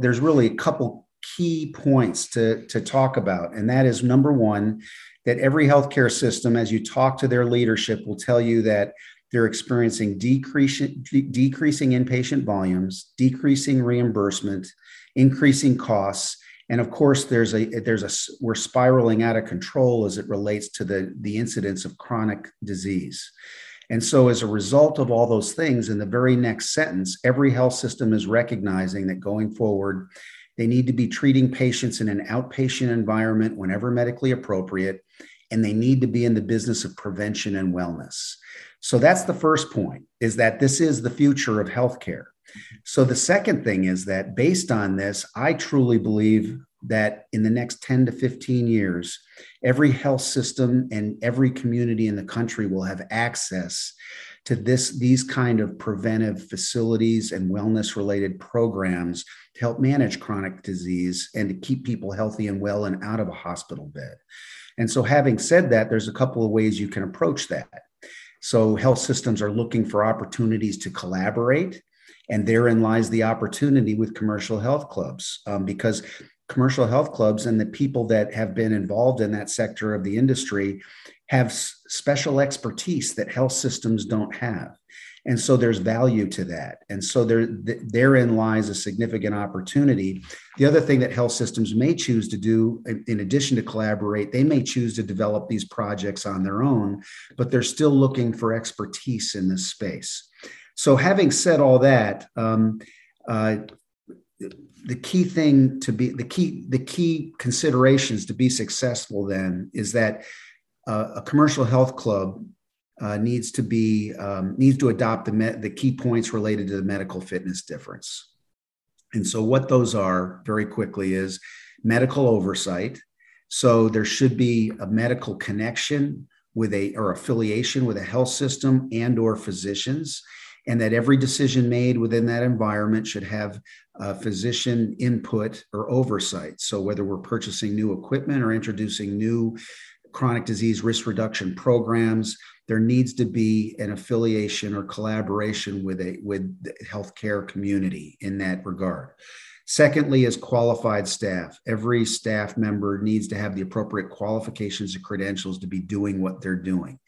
there's really a couple key points to, to talk about. And that is number one, that every healthcare system, as you talk to their leadership, will tell you that they're experiencing decreasing, decreasing inpatient volumes, decreasing reimbursement, increasing costs, and of course there's a there's a we're spiraling out of control as it relates to the the incidence of chronic disease. And so, as a result of all those things, in the very next sentence, every health system is recognizing that going forward, they need to be treating patients in an outpatient environment whenever medically appropriate, and they need to be in the business of prevention and wellness. So that's the first point is that this is the future of healthcare. So the second thing is that based on this, I truly believe that in the next 10 to 15 years, every health system and every community in the country will have access to this these kind of preventive facilities and wellness related programs to help manage chronic disease and to keep people healthy and well and out of a hospital bed. And so having said that, there's a couple of ways you can approach that. So health systems are looking for opportunities to collaborate and therein lies the opportunity with commercial health clubs um, because commercial health clubs and the people that have been involved in that sector of the industry have special expertise that health systems don't have. And so there's value to that. And so there th- therein lies a significant opportunity. The other thing that health systems may choose to do in addition to collaborate they may choose to develop these projects on their own but they're still looking for expertise in this space. So having said all that um, uh, the key thing to be the key the key considerations to be successful then is that uh, a commercial health club uh, needs to be um, needs to adopt the me- the key points related to the medical fitness difference. And so what those are very quickly is medical oversight. So there should be a medical connection with a or affiliation with a health system and or physicians and that every decision made within that environment should have uh, physician input or oversight. So, whether we're purchasing new equipment or introducing new chronic disease risk reduction programs, there needs to be an affiliation or collaboration with a with the healthcare community in that regard. Secondly, is qualified staff. Every staff member needs to have the appropriate qualifications and credentials to be doing what they're doing.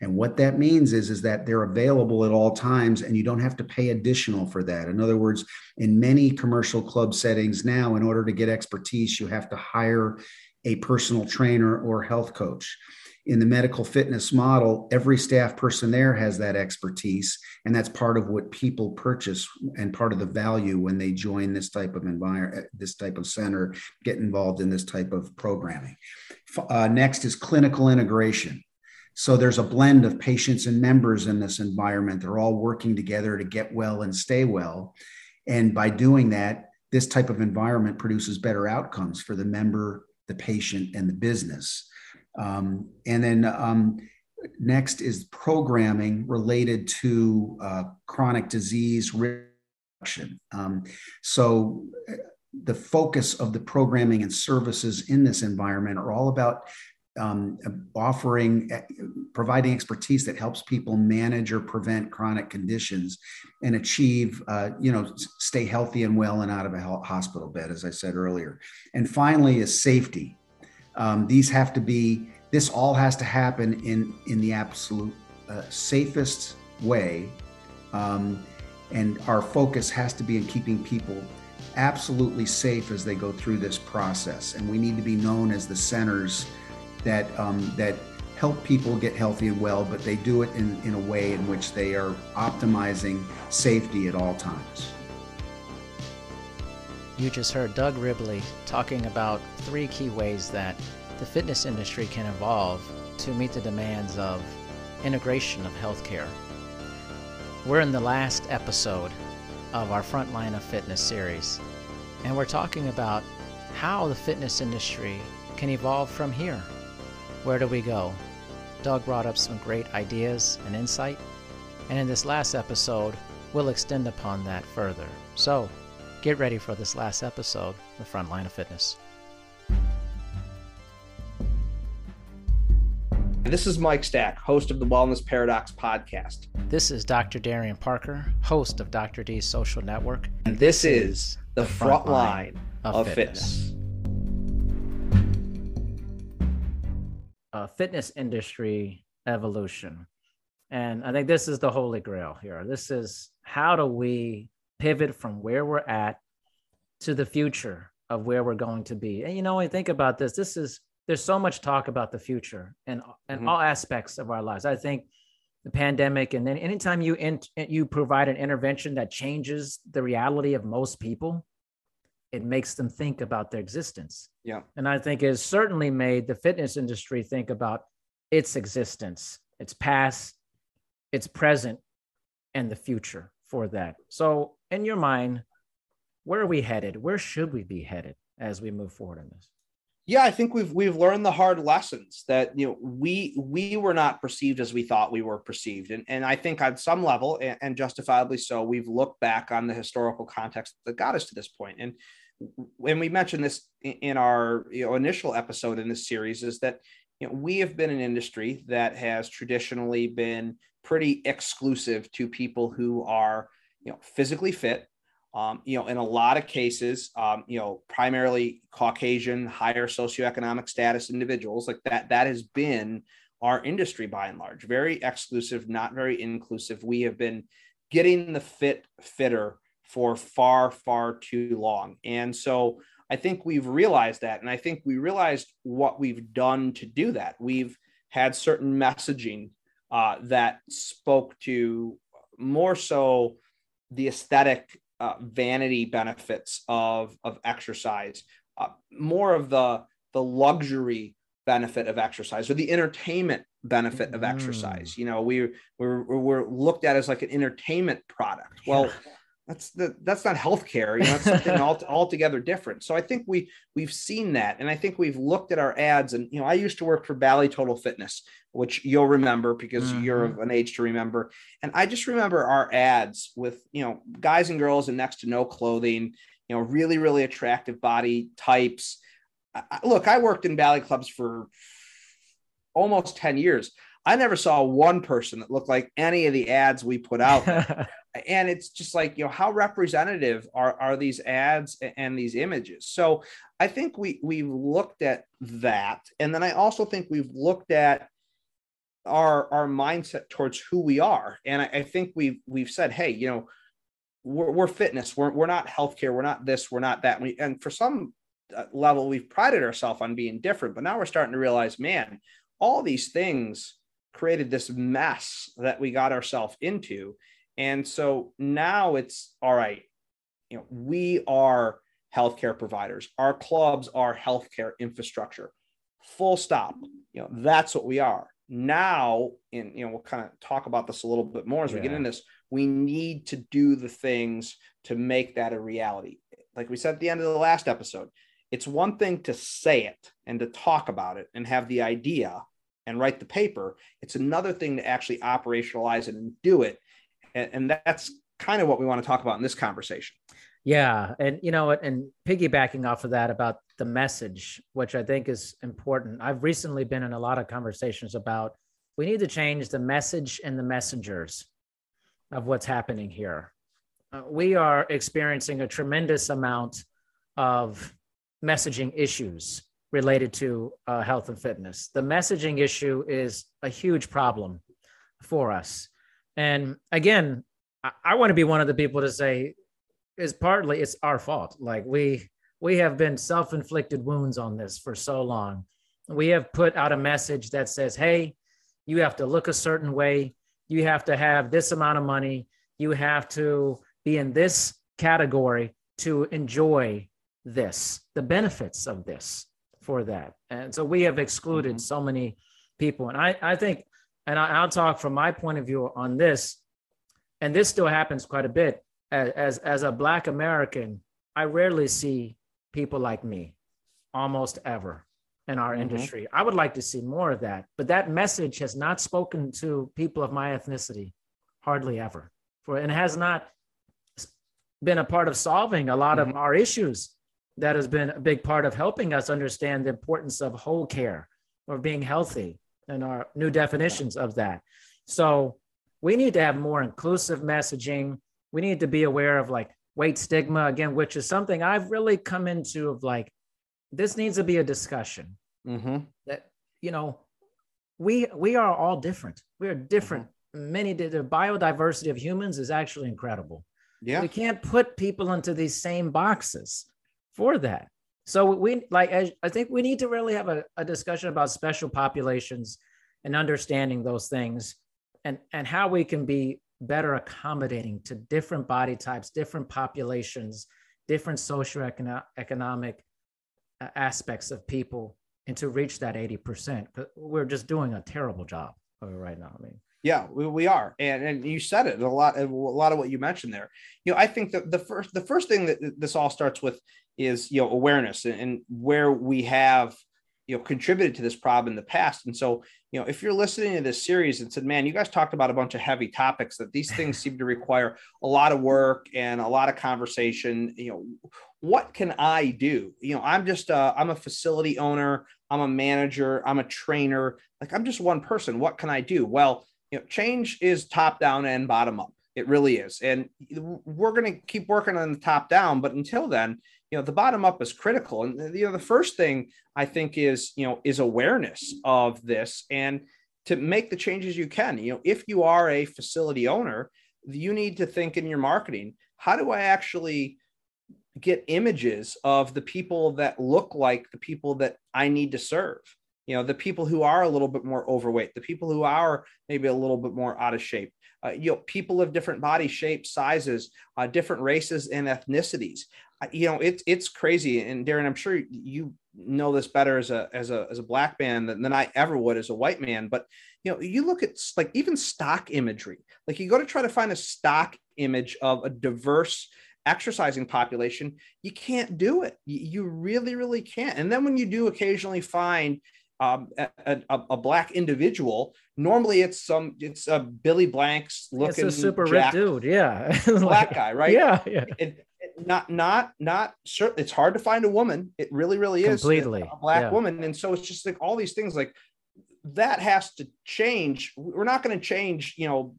And what that means is, is that they're available at all times and you don't have to pay additional for that. In other words, in many commercial club settings now, in order to get expertise, you have to hire a personal trainer or health coach. In the medical fitness model, every staff person there has that expertise, and that's part of what people purchase and part of the value when they join this type of environment, this type of center, get involved in this type of programming. Uh, next is clinical integration. So there's a blend of patients and members in this environment. They're all working together to get well and stay well. And by doing that, this type of environment produces better outcomes for the member, the patient, and the business. Um, and then um, next is programming related to uh, chronic disease reduction. Um, so uh, the focus of the programming and services in this environment are all about um, offering, eh, providing expertise that helps people manage or prevent chronic conditions and achieve, uh, you know, stay healthy and well and out of a hospital bed, as I said earlier. And finally, is safety. Um, these have to be, this all has to happen in, in the absolute uh, safest way. Um, and our focus has to be in keeping people absolutely safe as they go through this process. And we need to be known as the centers that um, that help people get healthy and well, but they do it in, in a way in which they are optimizing safety at all times. You just heard Doug Ribley talking about three key ways that the fitness industry can evolve to meet the demands of integration of healthcare. We're in the last episode of our Frontline of Fitness series, and we're talking about how the fitness industry can evolve from here. Where do we go? Doug brought up some great ideas and insight, and in this last episode, we'll extend upon that further. So, get ready for this last episode of Frontline of Fitness. This is Mike Stack, host of the Wellness Paradox podcast. This is Dr. Darian Parker, host of Dr. D's Social Network. And this is the, front, line, of, of fitness. fitness. Uh, fitness industry evolution. And I think this is the holy grail here. This is how do we pivot from where we're at to the future of where we're going to be. And you know, when you think about this, this is there's so much talk about the future and and mm-hmm. all aspects of our lives. I think the pandemic and then anytime you in, you provide an intervention that changes the reality of most people, it makes them think about their existence. Yeah. And I think it's certainly made the fitness industry think about its existence, its past, its present, and the future for that. So, in your mind, where are we headed? Where should we be headed as we move forward in this? Yeah, I think we've we've learned the hard lessons that you know we we were not perceived as we thought we were perceived, and and I think on some level, and, and justifiably so, we've looked back on the historical context that got us to this point, and when we mentioned this in our you know initial episode in this series, is that you know we have been an industry that has traditionally been pretty exclusive to people who are you know physically fit um, you know, in a lot of cases, um, you know, primarily Caucasian, higher socioeconomic status individuals, like that, that has been our industry by and large, very exclusive, not very inclusive. We have been getting the fit fitter for far, far too long. And so I think we've realized that. And I think we realized what we've done to do that. We've had certain messaging uh, that spoke to more so the aesthetic uh, vanity benefits of of exercise, uh, more of the the luxury benefit of exercise or the entertainment benefit of mm. exercise. You know, we we're we're looked at as like an entertainment product. Well. That's the, that's not healthcare. You know, it's something all, altogether different. So I think we we've seen that, and I think we've looked at our ads. And you know, I used to work for Bally Total Fitness, which you'll remember because mm-hmm. you're of an age to remember. And I just remember our ads with you know guys and girls in next to no clothing, you know, really really attractive body types. I, look, I worked in Bally clubs for almost ten years. I never saw one person that looked like any of the ads we put out. and it's just like you know how representative are are these ads and these images? So i think we we've looked at that. And then i also think we've looked at our our mindset towards who we are. And i, I think we've we've said hey you know we're, we're fitness. We're, we're not healthcare. We're not this. We're not that. We, and for some uh, level we've prided ourselves on being different but now we're starting to realize man all these things created this mess that we got ourselves into and so now it's all right, you know, we are healthcare providers. Our clubs are healthcare infrastructure. Full stop. You know, that's what we are. Now, and you know, we'll kind of talk about this a little bit more as yeah. we get in this. We need to do the things to make that a reality. Like we said at the end of the last episode, it's one thing to say it and to talk about it and have the idea and write the paper. It's another thing to actually operationalize it and do it and, and that's kind of what we want to talk about in this conversation. Yeah, and you know, and piggybacking off of that about the message, which I think is important. I've recently been in a lot of conversations about we need to change the message and the messengers of what's happening here. Uh, we are experiencing a tremendous amount of messaging issues related to uh, health and fitness. The messaging issue is a huge problem for us. And again, I, I want to be one of the people to say is partly it's our fault. Like we we have been self-inflicted wounds on this for so long. We have put out a message that says, "Hey, you have to look a certain way. You have to have this amount of money. You have to be in this category to enjoy this, the benefits of this for that." And so we have excluded mm-hmm. so many people. And I, I think and I, will talk from my point of view on this, and this still happens quite a bit. As, as, as a Black American, I rarely see people like me, almost ever in our mm-hmm. industry. I would like to see more of that, but that message has not spoken to people of my ethnicity hardly ever. For and has not been a part of solving a lot mm-hmm. of our issues. That has been a big part of helping us understand the importance of whole care or being healthy and our new definitions of that. So we need to have more inclusive messaging. We need to be aware of like weight stigma again, which is something I've really come into of like, this needs to be a discussion Mm-hmm. that, you know, we, we are all different. We are different. Many, the biodiversity of humans is actually incredible. Yeah. We can't put people into these same boxes for that. So we like I, think we need to really have a, a discussion about special populations and understanding those things and and how we can be better accommodating to different body types, different populations, different socioeconomic uh, aspects of people and to reach that 80%. We're just doing a terrible job right now. I mean, Yeah, we, we are, and and you said it a lot. A lot of what you mentioned there. You know, I think that the first the first thing that this all starts with is you know awareness and, and where we have you know contributed to this problem in the past. And so you know, if you're listening to this series and said, "Man, you guys talked about a bunch of heavy topics that these things seem to require a lot of work and a lot of conversation," you know, what can I do? You know, I'm just uh, I'm a facility owner, I'm a manager, I'm a trainer. Like I'm just one person. What can I do? Well you know, change is top down and bottom up. It really is. And we're going to keep working on the top down. But until then, you know, the bottom up is critical. And, you know, the first thing I think is, you know, is awareness of this and to make the changes you can. You know, if you are a facility owner, you need to think in your marketing, how do I actually get images of the people that look like the people that I need to serve? You know the people who are a little bit more overweight the people who are maybe a little bit more out of shape. Uh, you know people of different body shapes sizes uh, different races and ethnicities. Uh, you know it's it's crazy. And darren i'm sure you know this better as a as a as a black man than, than i ever would as a white man. But you know you look at like even stock imagery. Like you go to try to find a stock image of a diverse exercising population you can't do it. You, you really really can't. And then when you do occasionally find um, a, a, a, black individual. Normally, it's some it's a Billy Blanks looking it's a super rich dude, yeah, black guy, right? Yeah, yeah. It, it, not not not certain. It's hard to find a woman. It really, really is completely a black yeah. woman, and so it's just like all these things like that has to change. We're not going to change, you know,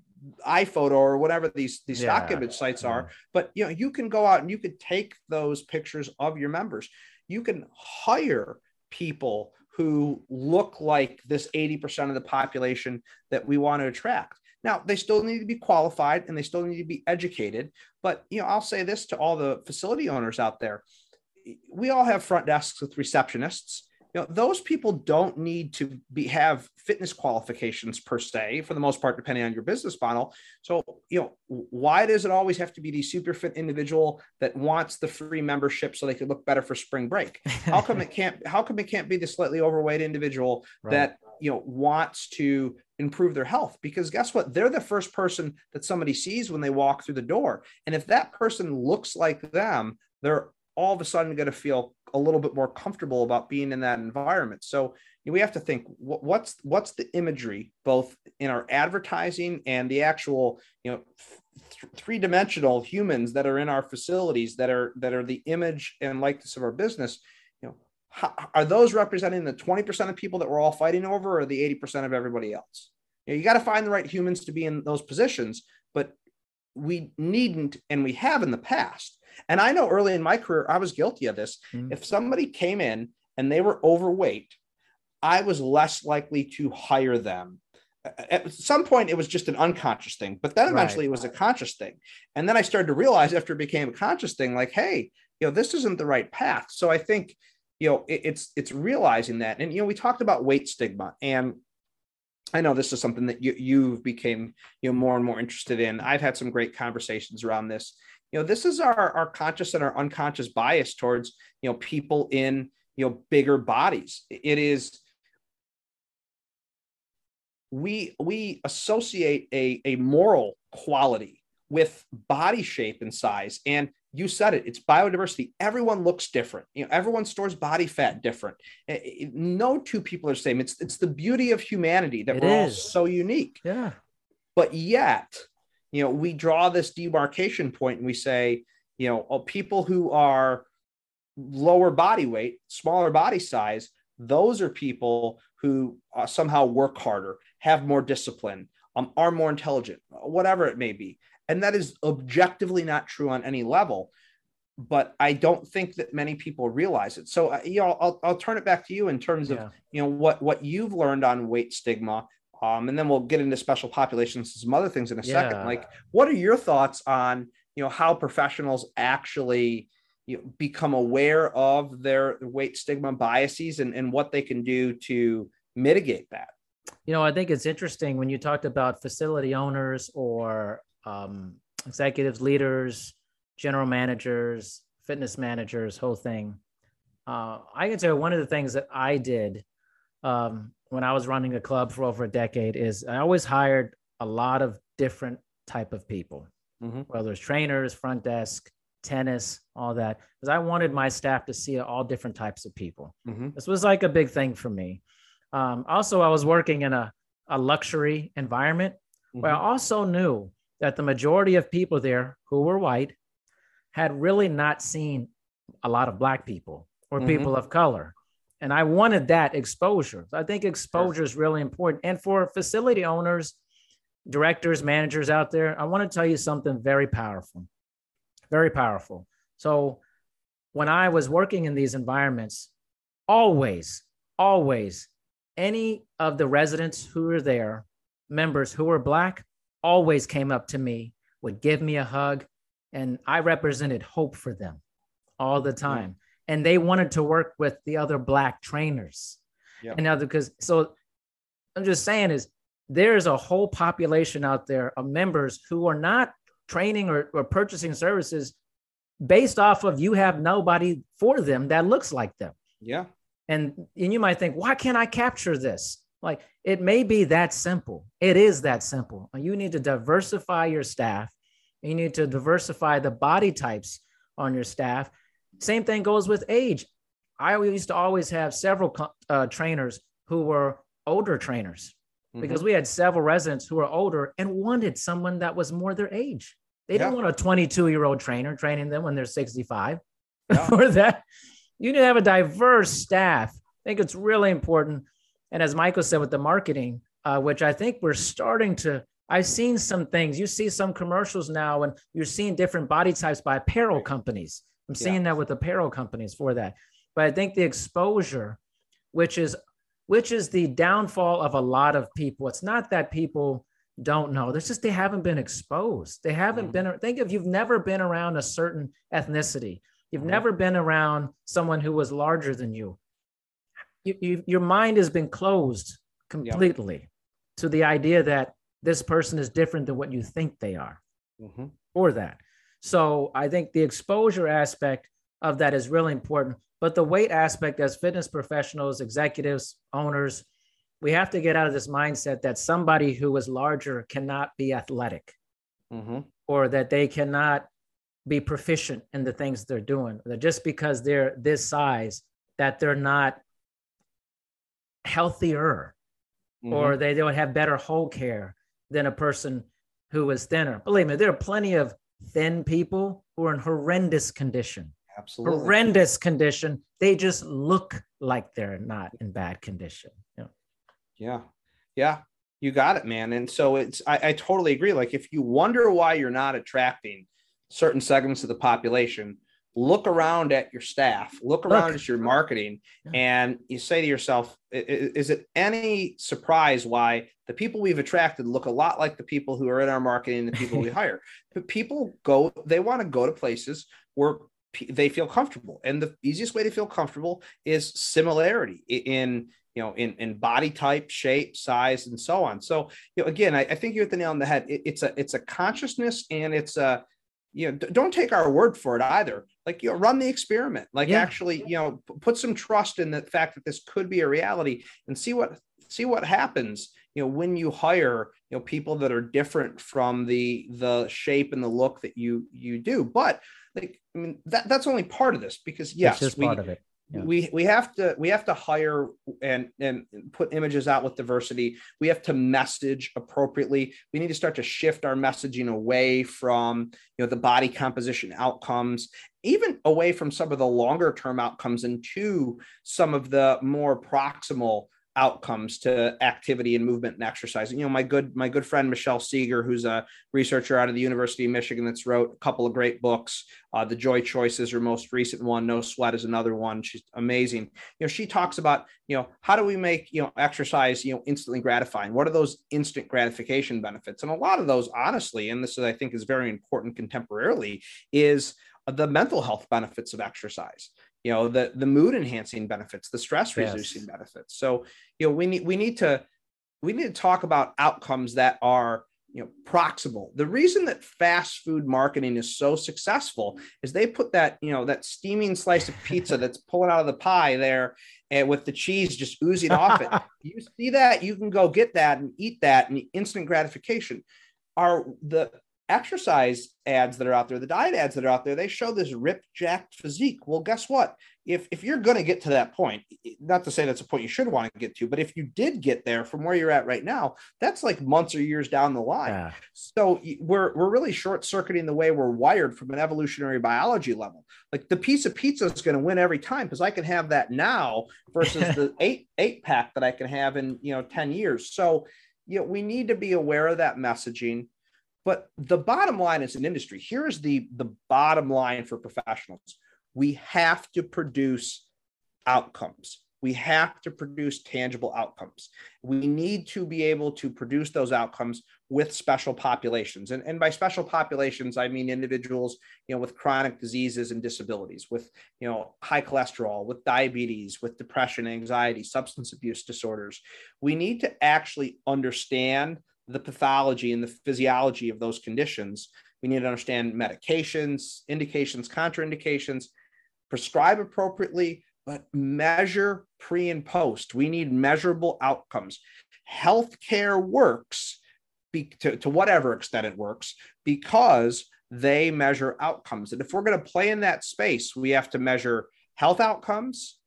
iPhoto or whatever these these yeah. stock image sites are, mm-hmm. but you know, you can go out and you could take those pictures of your members. You can hire people who look like this 80% of the population that we want to attract. Now, they still need to be qualified and they still need to be educated. But, you know, I'll say this to all the facility owners out there. We all have front desks with receptionists you know those people don't need to be have fitness qualifications per se for the most part depending on your business model. So you know why does it always have to be the super fit individual that wants the free membership so they could look better for spring break? How come it can't how come it can't be the slightly overweight individual right. that you know wants to improve their health? Because guess what? They're the first person that somebody sees when they walk through the door. And if that person looks like them they're all of a sudden going to feel a little bit more comfortable about being in that environment. So we have to think what's what's the imagery both in our advertising and the actual you know th- three dimensional humans that are in our facilities that are that are the image and likeness of our business. You know, how, are those representing the twenty percent of people that we're all fighting over, or the eighty percent of everybody else? You, know, you got to find the right humans to be in those positions, but we needn't, and we have in the past and I know early in my career, I was guilty of this. Mm-hmm. If somebody came in and they were overweight, I was less likely to hire them. At some point, it was just an unconscious thing, but then eventually right. it was a conscious thing. And then I started to realize after it became a conscious thing, like, hey, you know, this isn't the right path. So I think, you know, it, it's it's realizing that. And you know, we talked about weight stigma, and I know this is something that you you've became you know more and more interested in. I've had some great conversations around this you know this is our our conscious and our unconscious bias towards you know people in you know bigger bodies. It is we we associate a, a moral quality with body shape and size and you said it it's biodiversity. Everyone looks different. You know everyone stores body fat different. It, no two people are the same. It's it's the beauty of humanity that it we're is. all so unique. Yeah. But yet you know, we draw this demarcation point and we say, you know, oh, people who are lower body weight, smaller body size, those are people who uh, somehow work harder, have more discipline, um, are more intelligent, whatever it may be. and that is objectively not true on any level but I don't think that many people realize it. So, uh, you know, I'll, I'll turn it back to you in terms of, yeah. you know, what, what you've learned on weight stigma. Um, and then we'll get into special populations and some other things in a yeah. second. Like, what are your thoughts on, you know, how professionals actually you know, become aware of their weight stigma biases and, and what they can do to mitigate that? You know, I think it's interesting when you talked about facility owners or um, executives, leaders, general managers, fitness managers, whole thing. Uh, I can tell you one of the things that I did um, when I was running a club for over a decade is I always hired a lot of different type of people, mm-hmm. whether it's trainers, front desk, tennis, all that, because I wanted my staff to see all different types of people. Mm-hmm. This was like a big thing for me. Um, also, I was working in a, a luxury environment mm-hmm. where I also knew that the majority of people there who were white had really not seen a lot of black people or mm-hmm. people of color. And I wanted that exposure. I think exposure is really important. And for facility owners, directors, managers out there, I want to tell you something very powerful. Very powerful. So when I was working in these environments, always, always, any of the residents who were there, members who were black, always came up to me, would give me a hug, and I represented hope for them all the mm. time. And they wanted to work with the other black trainers. Yeah. And other because so I'm just saying is there's a whole population out there of members who are not training or, or purchasing services based off of you have nobody for them that looks like them. Yeah. And and you might think, why can't I capture this? Like it may be that simple. It is that simple. You need to diversify your staff you need to diversify the body types on your staff. Same thing goes with age. I used to always have several uh, trainers who were older trainers mm-hmm. because we had several residents who were older and wanted someone that was more their age. They yeah. didn't want a 22 year old trainer training them when they're 65 yeah. or that. You need to have a diverse staff. I think it's really important. And as Michael said with the marketing, uh, which I think we're starting to I've seen some things. You see some commercials now, and you're seeing different body types by apparel companies. I'm seeing yeah. that with apparel companies for that. But I think the exposure, which is which is the downfall of a lot of people. It's not that people don't know. There's just they haven't been exposed. They haven't mm-hmm. been. Think if you've never been around a certain ethnicity. You've mm-hmm. never been around someone who was larger than you. you, you your mind has been closed completely to the idea that this person is different than what you think they are mm-hmm. or that. So I think the exposure aspect of that is really important. But the weight aspect, as fitness professionals, executives, owners, we have to get out of this mindset that somebody who is larger cannot be athletic mm-hmm. or that they cannot be proficient in the things they're doing. That just because they're this size, that they're not healthier mm-hmm. or they don't have better whole care than a person who is thinner. Believe me, there are plenty of thin people who are in horrendous condition. Absolutely. Horrendous condition. They just look like they're not in bad condition. Yeah. Yeah. Yeah. You got it, man. And so it's, I, I totally agree. Like, if you wonder why you're not attracting certain segments of the population, look around at your staff, look around look. at your marketing, and you say to yourself, is it any surprise why the people we've attracted look a lot like the people who are in our marketing, the people we hire? But people go, they want to go to places where they feel comfortable. And the easiest way to feel comfortable is similarity in you know, in, in body type, shape, size, and so on. So, you know, again, I, I think you hit the nail on the head. It, it's a it's a consciousness and it's a you know don't take our word for it either. Like you know run the experiment. Like yeah. actually you know put some trust in the fact that this could be a reality and see what see what happens you know when you hire you know people that are different from the the shape and the look that you you do. But like i mean that that's only part of this because yes we, part of it we we have to we have to hire and and put images out with diversity. We have to message appropriately. We need to start to shift our messaging away from you know the body composition outcomes even away from some of the longer term outcomes into some of the more proximal outcomes to activity and movement and exercise. You know, my good my good friend Michelle Segar, who's a researcher out of the University of Michigan, that's wrote a couple of great books. Uh, the Joy Choice is her most recent one. No Sweat is another one. She's amazing. You know, she talks about you know how do we make you know exercise you know instantly gratifying? What are those instant gratification benefits? And a lot of those, honestly, and this is I think is very important contemporarily, is the mental health benefits of exercise you know the the mood enhancing benefits the stress reducing yes. benefits. So you know we need we need to we need to talk about outcomes that are you know proximal. The reason that fast food marketing is so successful is they put that you know that steaming slice of pizza that's pulling out of the pie there and with the cheese just oozing off it. You see that you can go get that and eat that and instant gratification. Are the exercise ads that are out there, the diet ads that are out there, they show this ripped, jacked physique. Well, guess what? If if you're going to get to that point, not to say that's a point you should want to get to, but if you did get there from where you're at right now, that's like months or years down the line. Yeah. So we're we're really short circuiting the way we're wired from an evolutionary biology level. Like the piece of pizza is going to win every time because I can have that now versus the eight eight pack that I can have in you know ten years. So you know we need to be aware of that messaging but the bottom line is an industry. Here's the, the bottom line for professionals we have to produce outcomes. We have to produce tangible outcomes. We need to be able to produce those outcomes with special populations. And, and by special populations, I mean individuals, you know, with chronic diseases and disabilities, with, you know, high cholesterol, with diabetes, with depression, anxiety, substance abuse disorders. We need to actually understand the pathology and the physiology of those conditions. We need to understand medications, indications, contraindications, prescribe appropriately, but measure pre and post. We need measurable outcomes. Healthcare works be, to, to whatever extent it works because they measure outcomes. And if we're going to play in that space, we have to measure health outcomes,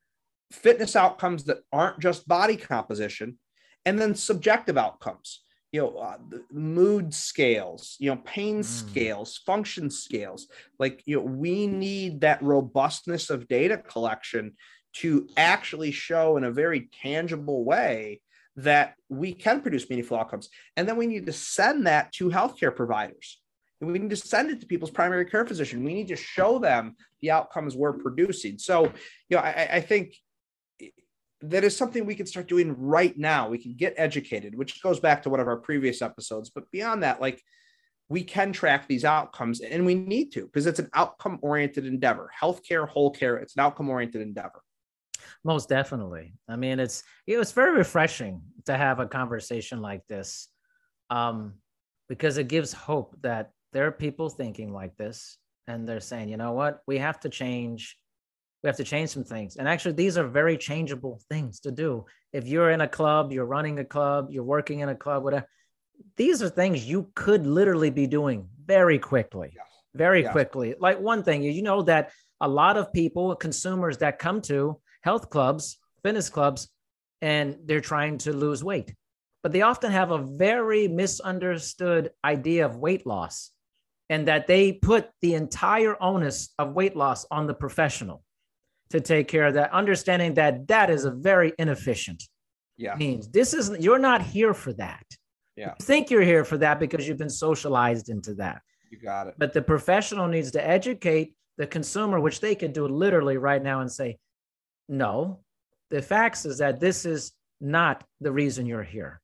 fitness outcomes that aren't just body composition, and then subjective outcomes you know uh, mood scales you know pain mm. scales function scales. Like you know we need that robustness of data collection to actually show in a very tangible way that we can produce meaningful outcomes. And then we need to send that to healthcare providers. And we need to send it to people's primary care physician. We need to show them the outcomes we're producing. So you know i, I think that is something we can start doing right now. We can get educated, which goes back to one of our previous episodes. But beyond that, like we can track these outcomes and we need to because it's an outcome oriented endeavor. Healthcare, whole care, it's an outcome oriented endeavor. Most definitely. I mean, it's it was very refreshing to have a conversation like this um, because it gives hope that there are people thinking like this and they're saying, you know what, we have to change we have to change some things. And actually, these are very changeable things to do. If you're in a club, you're running a club, you're working in a club, whatever, these are things you could literally be doing very quickly, very quickly. Like one thing, is you know that a lot of people, consumers that come to health clubs, fitness clubs, and they're trying to lose weight, but they often have a very misunderstood idea of weight loss and that they put the entire onus of weight loss on the professional to take care of that, understanding that that is a very inefficient yeah. means. This isn't, you're not here for that. Yeah. You think you're here for that because you've been socialized into that. You got it. But the professional needs to educate the consumer, which they can do literally right now and say, no, the facts is that this is not the reason you're here.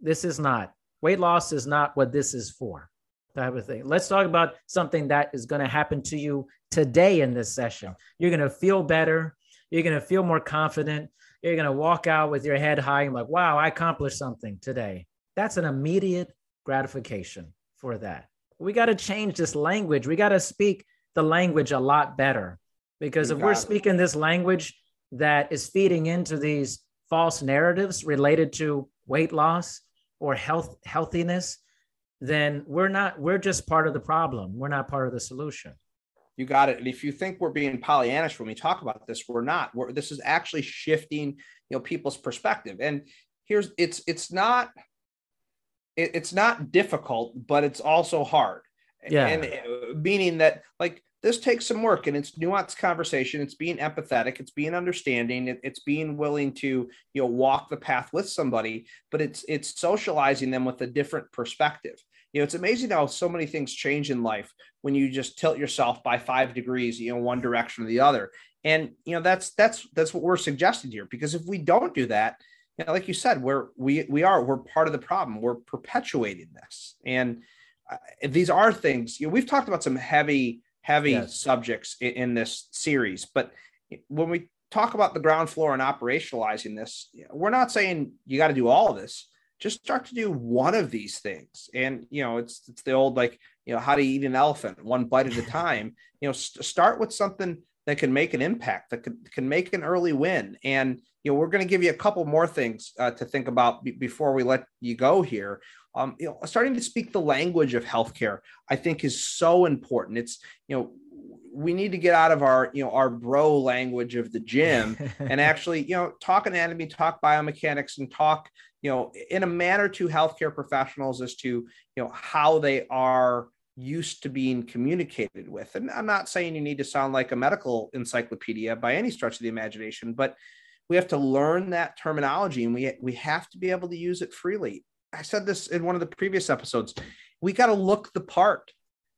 This is not. Weight loss is not what this is for type of thing. Let's talk about something that is going to happen to you today in this session. You're going to feel better. You're going to feel more confident. You're going to walk out with your head high and like, wow, I accomplished something today. That's an immediate gratification for that. We got to change this language. We got to speak the language a lot better because you if we're it. speaking this language that is feeding into these false narratives related to weight loss or health healthiness then we're not we're just part of the problem. We're not part of the solution. You got it. And if you think we're being pollyannish when we talk about this we're not. We're, this is actually shifting you know people's perspective. And here's it's it's not it, it's not difficult but it's also hard. Yeah. And uh, meaning that like this takes some work and it's nuanced conversation. It's being empathetic. It's being understanding. It, it's being willing to you know walk the path with somebody but it's it's socializing them with a different perspective you know it's amazing how so many things change in life when you just tilt yourself by five degrees you know one direction or the other. And you know that's that's that's what we're suggesting here because if we don't do that you know, like you said we're we we are we're part of the problem. We're perpetuating this. And uh, these are things you know we've talked about some heavy heavy yes. subjects in, in, this series but when we talk about the ground floor and operationalizing this we're not saying you got to do all of this just start to do one of these things. And you know it's it's the old like you know how to eat an elephant one bite at a time. You know st- start with something that can make an impact that can, can make an early win. And you know we're going to give you a couple more things uh, to think about b- before we let you go here. Um, you know starting to speak the language of healthcare i think is so important. It's you know we need to get out of our you know our bro language of the gym and actually you know talk anatomy talk biomechanics and talk you know in a manner to healthcare professionals as to you know how they are used to being communicated with. And i'm not saying you need to sound like a medical encyclopedia by any stretch of the imagination but we have to learn that terminology and we we have to be able to use it freely. I said this in one of the previous episodes. We got to look the part.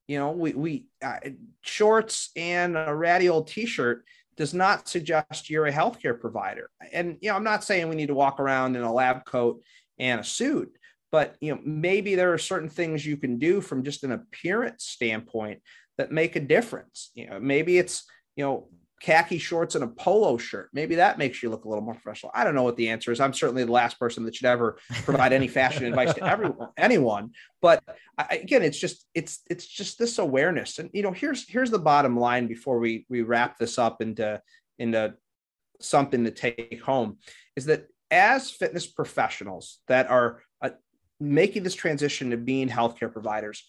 You know we we uh, shorts and a ratty old t-shirt does not suggest you're a healthcare provider. And you know, I'm not saying we need to walk around in a lab coat and a suit, but you know, maybe there are certain things you can do from just an appearance standpoint that make a difference. You know, maybe it's you know khaki shorts and a polo shirt. Maybe that makes you look a little more professional. I don't know what the answer is. I'm certainly the last person that should ever provide any fashion advice to everyone, anyone. But I, again, it's just it's it's just this awareness. And you know, here's here's the bottom line before we we wrap this up into into something to take home is that as fitness professionals that are uh, making this transition to being healthcare providers,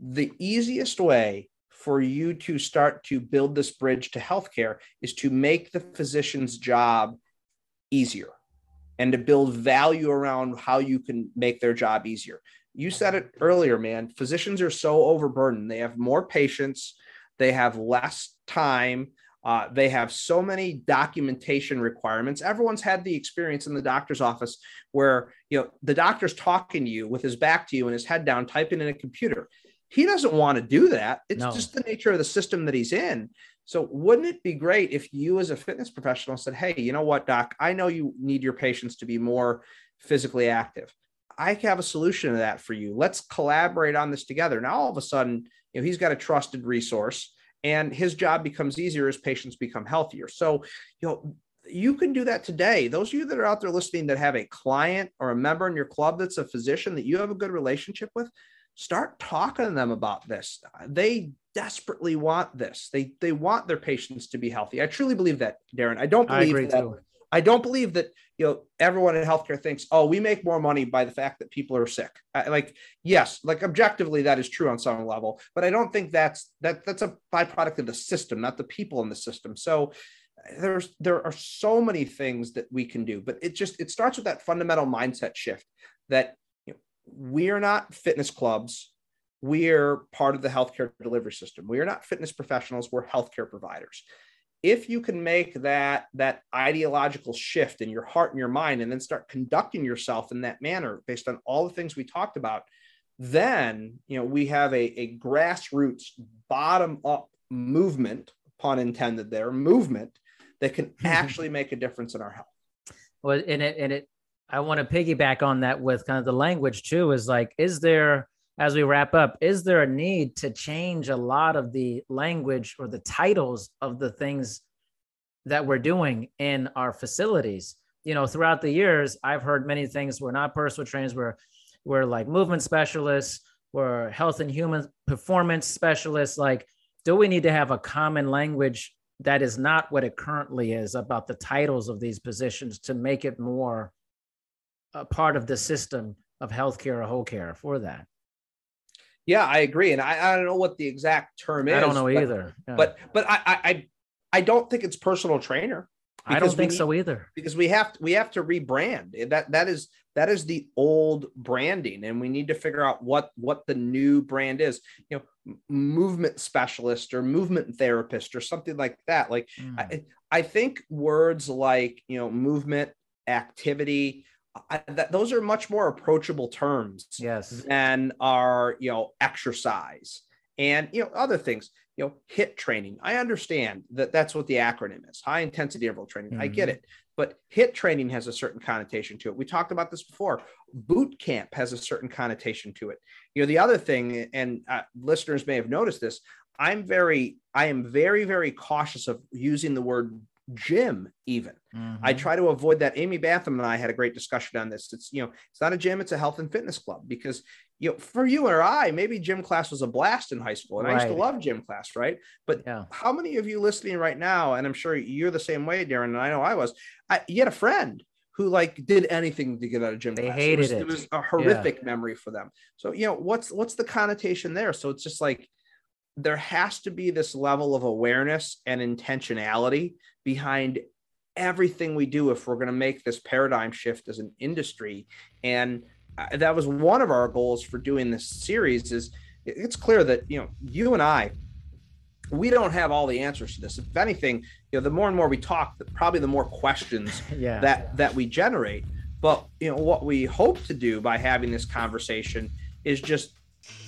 the easiest way for you to start to build this bridge to healthcare is to make the physician's job easier and to build value around how you can make their job easier. You said it earlier, man. Physicians are so overburdened. They have more patients, they have less time, uh, they have so many documentation requirements. Everyone's had the experience in the doctor's office where you know the doctor's talking to you with his back to you and his head down, typing in a computer. He doesn't want to do that. It's no. just the nature of the system that he's in. So, wouldn't it be great if you, as a fitness professional, said, Hey, you know what, doc? I know you need your patients to be more physically active. I have a solution to that for you. Let's collaborate on this together. Now, all of a sudden, you know, he's got a trusted resource and his job becomes easier as patients become healthier. So, you know, you can do that today. Those of you that are out there listening that have a client or a member in your club that's a physician that you have a good relationship with, start talking to them about this. They desperately want this. They they want their patients to be healthy. I truly believe that, Darren. I don't believe I that. Too. I don't believe that you know everyone in healthcare thinks, oh, we make more money by the fact that people are sick. I, like, yes, like objectively that is true on some level, but I don't think that's that that's a byproduct of the system, not the people in the system. So there's there are so many things that we can do, but it just it starts with that fundamental mindset shift that we're not fitness clubs. We're part of the healthcare delivery system. We are not fitness professionals. We're healthcare providers. If you can make that that ideological shift in your heart and your mind, and then start conducting yourself in that manner based on all the things we talked about, then you know we have a, a grassroots bottom up movement, pun intended there, movement that can actually make a difference in our health. Well, and it and it I want to piggyback on that with kind of the language too is like, is there, as we wrap up, is there a need to change a lot of the language or the titles of the things that we're doing in our facilities? You know, throughout the years, I've heard many things. We're not personal trainers, we're, we're like movement specialists, we're health and human performance specialists. Like, do we need to have a common language that is not what it currently is about the titles of these positions to make it more a part of the system of healthcare or whole care for that. Yeah, I agree, and I, I don't know what the exact term is. I don't know but, either. Yeah. But but I, I I don't think it's personal trainer. I don't think so either. Because we have to, we have to rebrand. That that is that is the old branding, and we need to figure out what what the new brand is. You know, movement specialist or movement therapist or something like that. Like mm. I, I think words like you know movement activity. I, that those are much more approachable terms yes. than our you know exercise and you know other things you know HIIT training. I understand that that's what the acronym is high intensity interval training. Mm-hmm. i get mm-hmm. it. But HIIT training has a certain connotation to it. We talked about this before. Boot camp has a certain connotation to it. You know the other thing and uh, listeners may have noticed this i'm very i am very very cautious of using the word gym even mm-hmm. i try to avoid that amy bantham and i had a great discussion on this it's you know it's not a gym it's a health and fitness club because you know for you or i maybe gym class was a blast in high school and right. i used to love gym class right but yeah. how many of you listening right now and i'm sure you're the same way darren and i know i was I, you had a friend who like did anything to get out of gym they class. hated it was, it. it was a horrific yeah. memory for them so you know what's what's the connotation there so it's just like there has to be this level of awareness and intentionality behind everything we do if we're going to make this paradigm shift as an industry. And that was one of our goals for doing this series is it's clear that you know you and i we don't have all the answers to this. If anything you know the more and more we talk the, probably the more questions yeah. that that we generate. But you know what we hope to do by having this conversation is just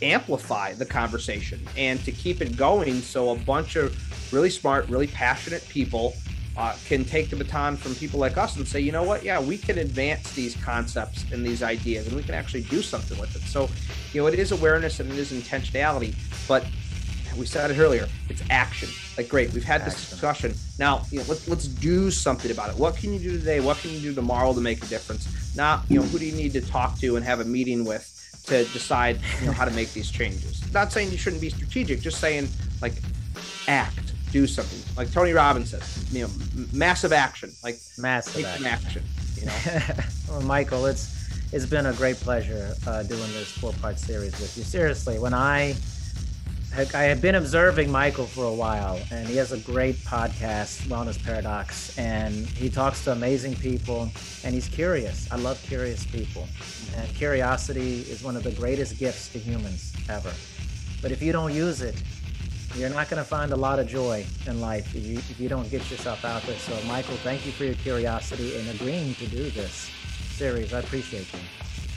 amplify the conversation and to keep it going so a bunch of really smart really passionate people uh, can take the baton from people like us and say, you know what, yeah, we can advance these concepts and these ideas, and we can actually do something with it. So, you know, it is awareness and it is intentionality, but we said it earlier, it's action. Like, great, we've had this discussion. Now, you know, let's let's do something about it. What can you do today? What can you do tomorrow to make a difference? Not, you know, who do you need to talk to and have a meeting with to decide, you know, how to make these changes? Not saying you shouldn't be strategic, just saying like act do something. Like Tony Robbins said, you know, massive action. Like massive action. action. You know, well, Michael, it's it's been a great pleasure uh, doing this four part series with you. Seriously, when I I have been observing Michael for a while, and he has a great podcast, Wellness Paradox, and he talks to amazing people, and he's curious. I love curious people, and curiosity is one of the greatest gifts to humans ever. But if you don't use it, you're not going to find a lot of joy in life if you, if you don't get yourself out there. So, Michael, thank you for your curiosity and agreeing to do this series. I appreciate you.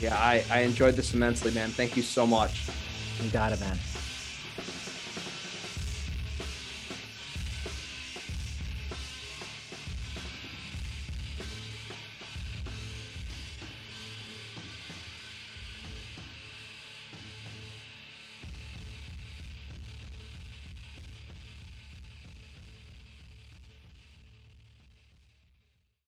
Yeah, I, I enjoyed this immensely, man. Thank you so much. You got it, man.